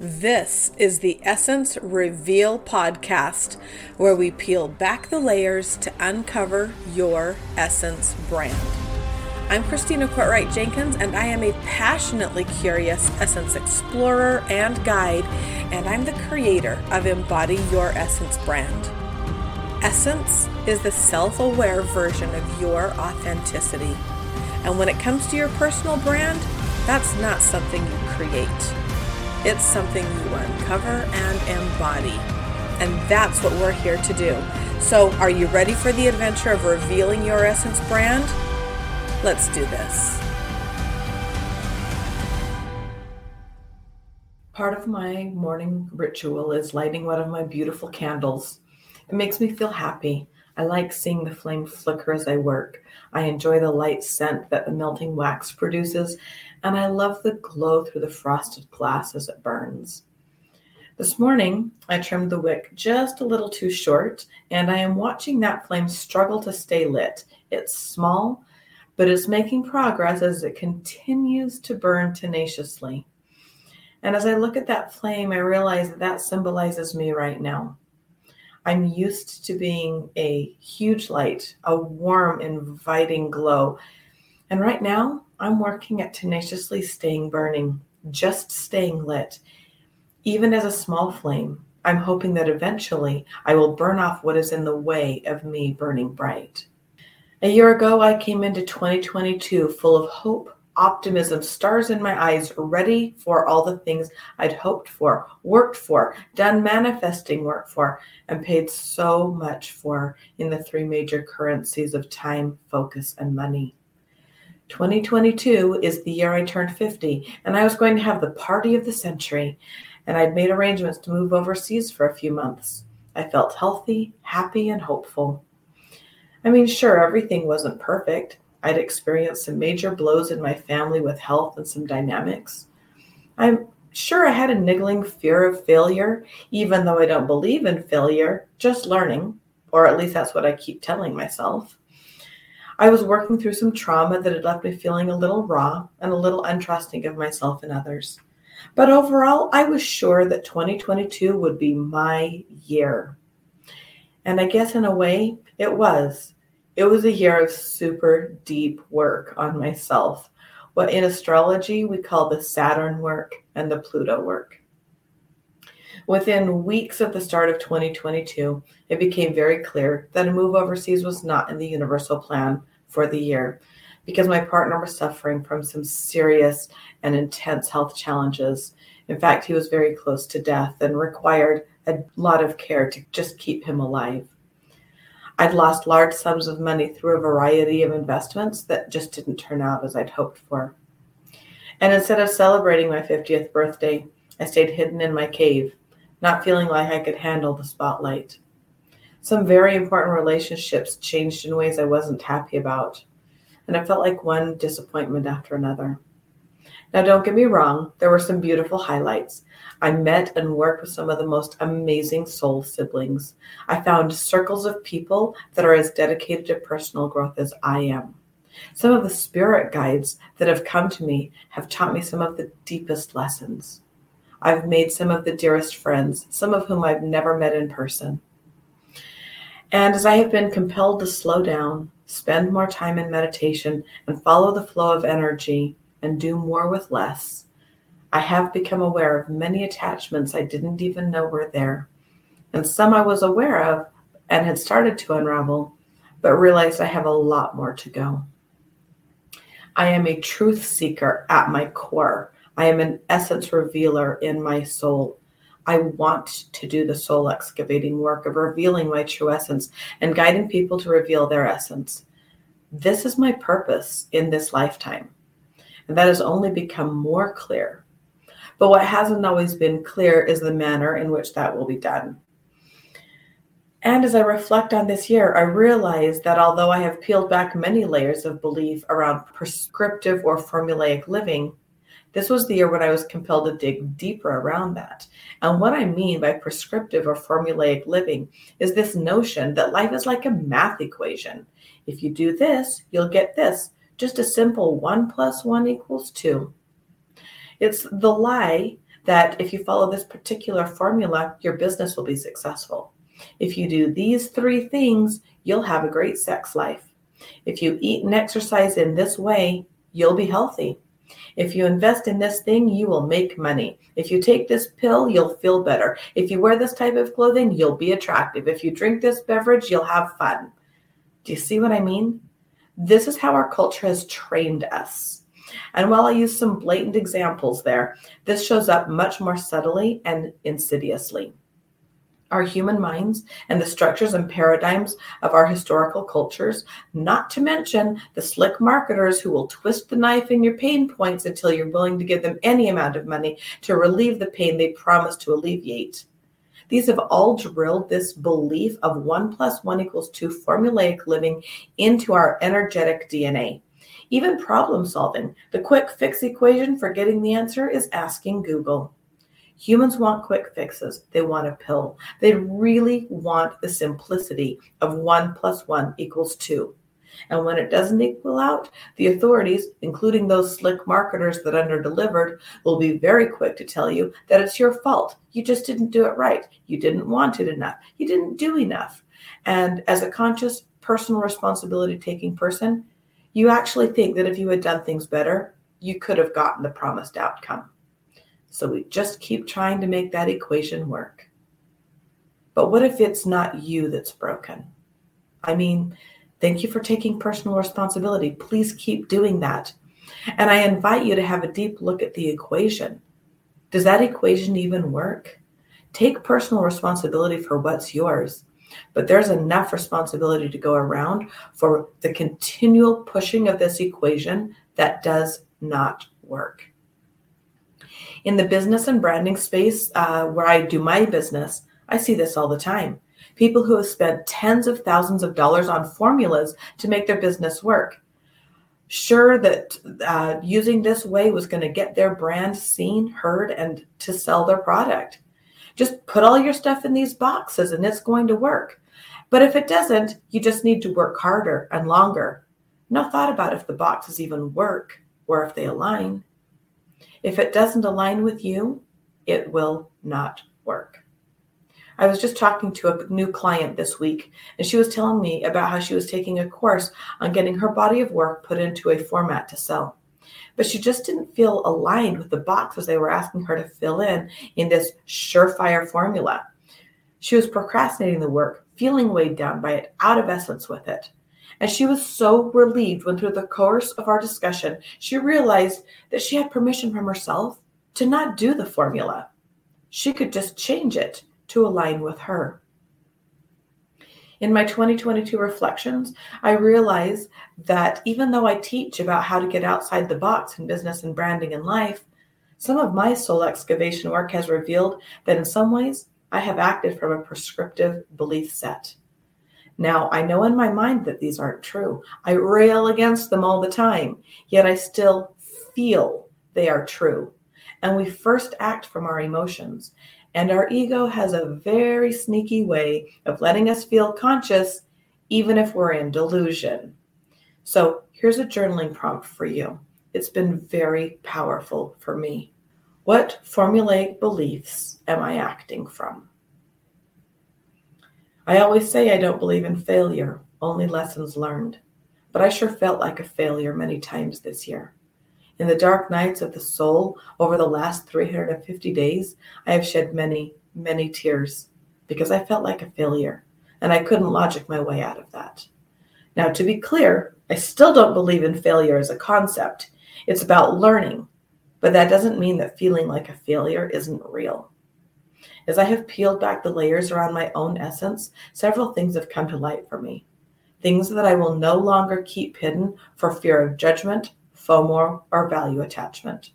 This is the Essence Reveal podcast, where we peel back the layers to uncover your essence brand. I'm Christina Courtright Jenkins, and I am a passionately curious essence explorer and guide, and I'm the creator of Embody Your Essence brand. Essence is the self aware version of your authenticity. And when it comes to your personal brand, that's not something you create. It's something you uncover and embody. And that's what we're here to do. So, are you ready for the adventure of revealing your essence brand? Let's do this. Part of my morning ritual is lighting one of my beautiful candles. It makes me feel happy. I like seeing the flame flicker as I work. I enjoy the light scent that the melting wax produces, and I love the glow through the frosted glass as it burns. This morning, I trimmed the wick just a little too short, and I am watching that flame struggle to stay lit. It's small, but it's making progress as it continues to burn tenaciously. And as I look at that flame, I realize that that symbolizes me right now. I'm used to being a huge light, a warm, inviting glow. And right now, I'm working at tenaciously staying burning, just staying lit. Even as a small flame, I'm hoping that eventually I will burn off what is in the way of me burning bright. A year ago, I came into 2022 full of hope, optimism, stars in my eyes, ready for all the things I'd hoped for, worked for, done manifesting work for, and paid so much for in the three major currencies of time, focus, and money. 2022 is the year I turned 50, and I was going to have the party of the century, and I'd made arrangements to move overseas for a few months. I felt healthy, happy, and hopeful. I mean, sure, everything wasn't perfect. I'd experienced some major blows in my family with health and some dynamics. I'm sure I had a niggling fear of failure, even though I don't believe in failure, just learning, or at least that's what I keep telling myself. I was working through some trauma that had left me feeling a little raw and a little untrusting of myself and others. But overall, I was sure that 2022 would be my year. And I guess in a way, it was. It was a year of super deep work on myself, what in astrology we call the Saturn work and the Pluto work. Within weeks of the start of 2022, it became very clear that a move overseas was not in the universal plan for the year because my partner was suffering from some serious and intense health challenges. In fact, he was very close to death and required a lot of care to just keep him alive. I'd lost large sums of money through a variety of investments that just didn't turn out as I'd hoped for. And instead of celebrating my 50th birthday, I stayed hidden in my cave not feeling like I could handle the spotlight. Some very important relationships changed in ways I wasn't happy about, and I felt like one disappointment after another. Now, don't get me wrong, there were some beautiful highlights. I met and worked with some of the most amazing soul siblings. I found circles of people that are as dedicated to personal growth as I am. Some of the spirit guides that have come to me have taught me some of the deepest lessons. I've made some of the dearest friends, some of whom I've never met in person. And as I have been compelled to slow down, spend more time in meditation, and follow the flow of energy and do more with less, I have become aware of many attachments I didn't even know were there. And some I was aware of and had started to unravel, but realized I have a lot more to go. I am a truth seeker at my core. I am an essence revealer in my soul. I want to do the soul excavating work of revealing my true essence and guiding people to reveal their essence. This is my purpose in this lifetime. And that has only become more clear. But what hasn't always been clear is the manner in which that will be done. And as I reflect on this year, I realize that although I have peeled back many layers of belief around prescriptive or formulaic living, this was the year when I was compelled to dig deeper around that. And what I mean by prescriptive or formulaic living is this notion that life is like a math equation. If you do this, you'll get this. Just a simple one plus one equals two. It's the lie that if you follow this particular formula, your business will be successful. If you do these three things, you'll have a great sex life. If you eat and exercise in this way, you'll be healthy. If you invest in this thing, you will make money. If you take this pill, you'll feel better. If you wear this type of clothing, you'll be attractive. If you drink this beverage, you'll have fun. Do you see what I mean? This is how our culture has trained us. And while I use some blatant examples there, this shows up much more subtly and insidiously our human minds and the structures and paradigms of our historical cultures, not to mention the slick marketers who will twist the knife in your pain points until you're willing to give them any amount of money to relieve the pain they promise to alleviate. These have all drilled this belief of one plus one equals two formulaic living into our energetic DNA. Even problem solving, the quick fix equation for getting the answer is asking Google. Humans want quick fixes. They want a pill. They really want the simplicity of one plus one equals two. And when it doesn't equal out, the authorities, including those slick marketers that underdelivered, will be very quick to tell you that it's your fault. You just didn't do it right. You didn't want it enough. You didn't do enough. And as a conscious, personal responsibility taking person, you actually think that if you had done things better, you could have gotten the promised outcome. So we just keep trying to make that equation work. But what if it's not you that's broken? I mean, thank you for taking personal responsibility. Please keep doing that. And I invite you to have a deep look at the equation. Does that equation even work? Take personal responsibility for what's yours. But there's enough responsibility to go around for the continual pushing of this equation that does not work in the business and branding space uh, where I do my business, I see this all the time. People who have spent tens of thousands of dollars on formulas to make their business work. Sure, that uh, using this way was going to get their brand seen, heard, and to sell their product. Just put all your stuff in these boxes and it's going to work. But if it doesn't, you just need to work harder and longer. No thought about if the boxes even work or if they align. If it doesn't align with you, it will not work. I was just talking to a new client this week, and she was telling me about how she was taking a course on getting her body of work put into a format to sell. But she just didn't feel aligned with the boxes they were asking her to fill in in this surefire formula. She was procrastinating the work, feeling weighed down by it, out of essence with it. And she was so relieved when, through the course of our discussion, she realized that she had permission from herself to not do the formula. She could just change it to align with her. In my 2022 reflections, I realize that even though I teach about how to get outside the box in business and branding and life, some of my soul excavation work has revealed that in some ways I have acted from a prescriptive belief set. Now, I know in my mind that these aren't true. I rail against them all the time, yet I still feel they are true. And we first act from our emotions. And our ego has a very sneaky way of letting us feel conscious, even if we're in delusion. So here's a journaling prompt for you. It's been very powerful for me. What formulaic beliefs am I acting from? I always say I don't believe in failure, only lessons learned. But I sure felt like a failure many times this year. In the dark nights of the soul over the last 350 days, I have shed many, many tears because I felt like a failure and I couldn't logic my way out of that. Now, to be clear, I still don't believe in failure as a concept. It's about learning, but that doesn't mean that feeling like a failure isn't real. As I have peeled back the layers around my own essence, several things have come to light for me. Things that I will no longer keep hidden for fear of judgment, FOMO, or value attachment.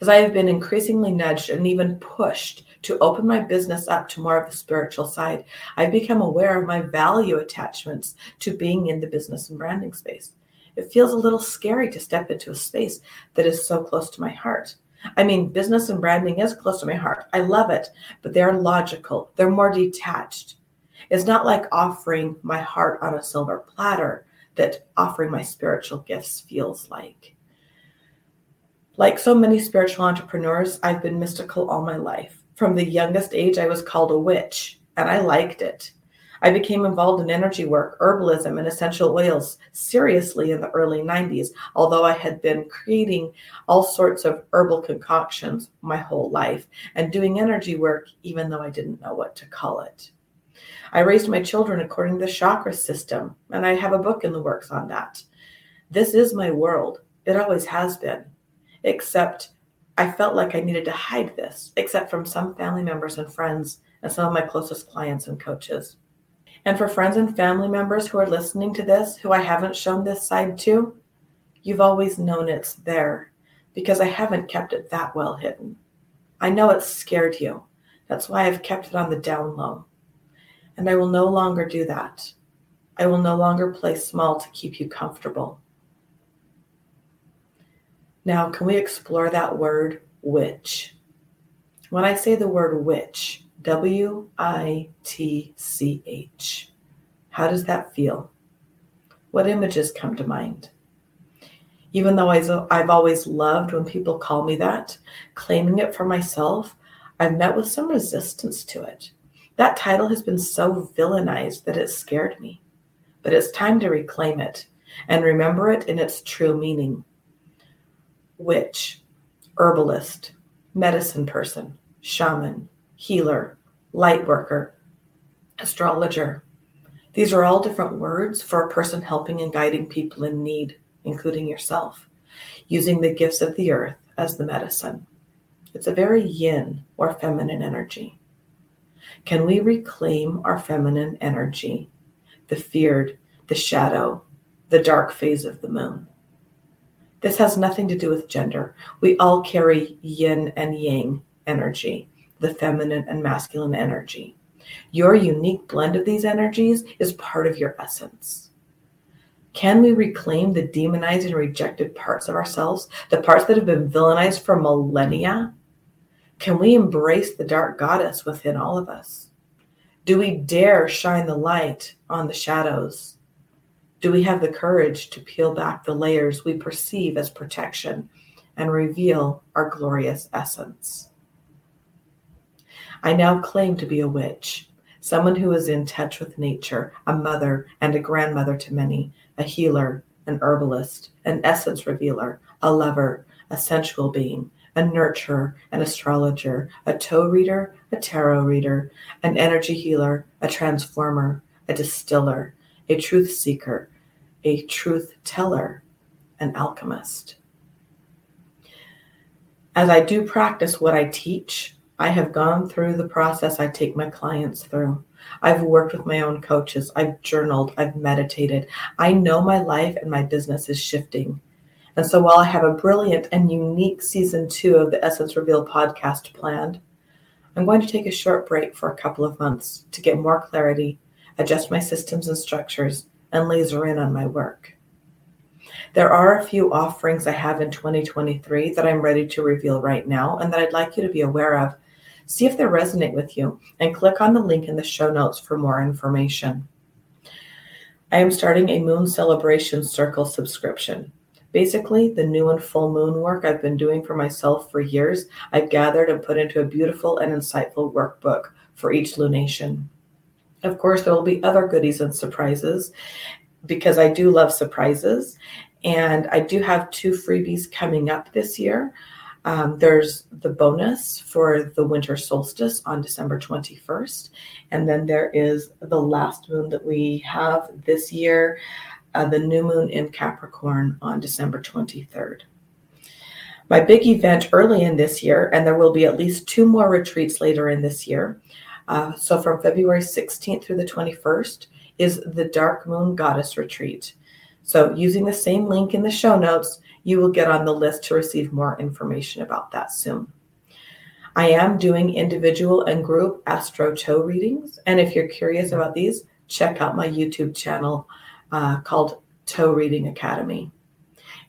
As I have been increasingly nudged and even pushed to open my business up to more of the spiritual side, I've become aware of my value attachments to being in the business and branding space. It feels a little scary to step into a space that is so close to my heart. I mean, business and branding is close to my heart. I love it, but they're logical, they're more detached. It's not like offering my heart on a silver platter that offering my spiritual gifts feels like. Like so many spiritual entrepreneurs, I've been mystical all my life. From the youngest age, I was called a witch, and I liked it. I became involved in energy work, herbalism, and essential oils seriously in the early 90s, although I had been creating all sorts of herbal concoctions my whole life and doing energy work even though I didn't know what to call it. I raised my children according to the chakra system, and I have a book in the works on that. This is my world. It always has been except I felt like I needed to hide this, except from some family members and friends and some of my closest clients and coaches. And for friends and family members who are listening to this who I haven't shown this side to, you've always known it's there because I haven't kept it that well hidden. I know it scared you. That's why I've kept it on the down low. And I will no longer do that. I will no longer play small to keep you comfortable. Now, can we explore that word witch? When I say the word witch, W I T C H, how does that feel? What images come to mind? Even though I've always loved when people call me that, claiming it for myself, I've met with some resistance to it. That title has been so villainized that it scared me. But it's time to reclaim it and remember it in its true meaning witch, herbalist, medicine person, shaman, healer, light worker, astrologer. These are all different words for a person helping and guiding people in need, including yourself, using the gifts of the earth as the medicine. It's a very yin or feminine energy. Can we reclaim our feminine energy, the feared, the shadow, the dark phase of the moon? This has nothing to do with gender. We all carry yin and yang energy, the feminine and masculine energy. Your unique blend of these energies is part of your essence. Can we reclaim the demonized and rejected parts of ourselves, the parts that have been villainized for millennia? Can we embrace the dark goddess within all of us? Do we dare shine the light on the shadows do we have the courage to peel back the layers we perceive as protection and reveal our glorious essence? I now claim to be a witch, someone who is in touch with nature, a mother and a grandmother to many, a healer, an herbalist, an essence revealer, a lover, a sensual being, a nurturer, an astrologer, a toe reader, a tarot reader, an energy healer, a transformer, a distiller, a truth seeker, a truth teller, an alchemist. As I do practice what I teach, I have gone through the process I take my clients through. I've worked with my own coaches. I've journaled. I've meditated. I know my life and my business is shifting. And so while I have a brilliant and unique season two of the Essence Reveal podcast planned, I'm going to take a short break for a couple of months to get more clarity adjust my systems and structures, and laser in on my work. There are a few offerings I have in 2023 that I'm ready to reveal right now and that I'd like you to be aware of. See if they resonate with you and click on the link in the show notes for more information. I am starting a Moon Celebration Circle subscription. Basically, the new and full moon work I've been doing for myself for years, I've gathered and put into a beautiful and insightful workbook for each lunation. Of course, there will be other goodies and surprises because I do love surprises. And I do have two freebies coming up this year. Um, there's the bonus for the winter solstice on December 21st. And then there is the last moon that we have this year, uh, the new moon in Capricorn on December 23rd. My big event early in this year, and there will be at least two more retreats later in this year, uh, so from February 16th through the 21st is the Dark Moon Goddess Retreat. So using the same link in the show notes, you will get on the list to receive more information about that soon. I am doing individual and group Astro Toe readings. And if you're curious about these, check out my YouTube channel uh, called Toe Reading Academy.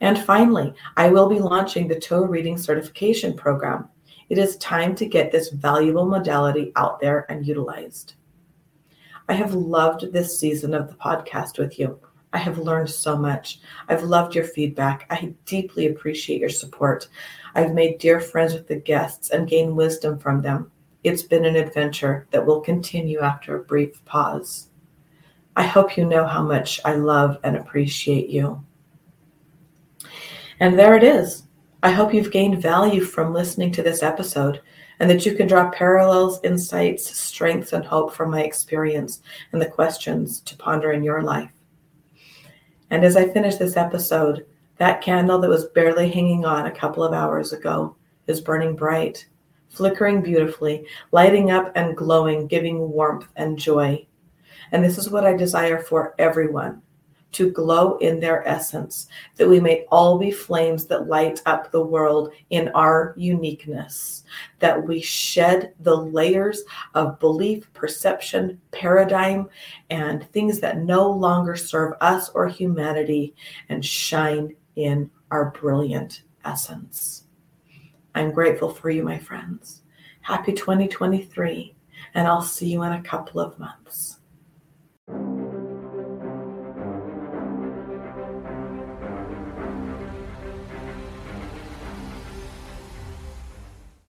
And finally, I will be launching the Toe Reading Certification Program. It is time to get this valuable modality out there and utilized. I have loved this season of the podcast with you. I have learned so much. I've loved your feedback. I deeply appreciate your support. I've made dear friends with the guests and gained wisdom from them. It's been an adventure that will continue after a brief pause. I hope you know how much I love and appreciate you. And there it is. I hope you've gained value from listening to this episode and that you can draw parallels, insights, strengths, and hope from my experience and the questions to ponder in your life. And as I finish this episode, that candle that was barely hanging on a couple of hours ago is burning bright, flickering beautifully, lighting up and glowing, giving warmth and joy. And this is what I desire for everyone to glow in their essence, that we may all be flames that light up the world in our uniqueness, that we shed the layers of belief, perception, paradigm, and things that no longer serve us or humanity and shine in our brilliant essence. I'm grateful for you, my friends. Happy 2023, and I'll see you in a couple of months thank you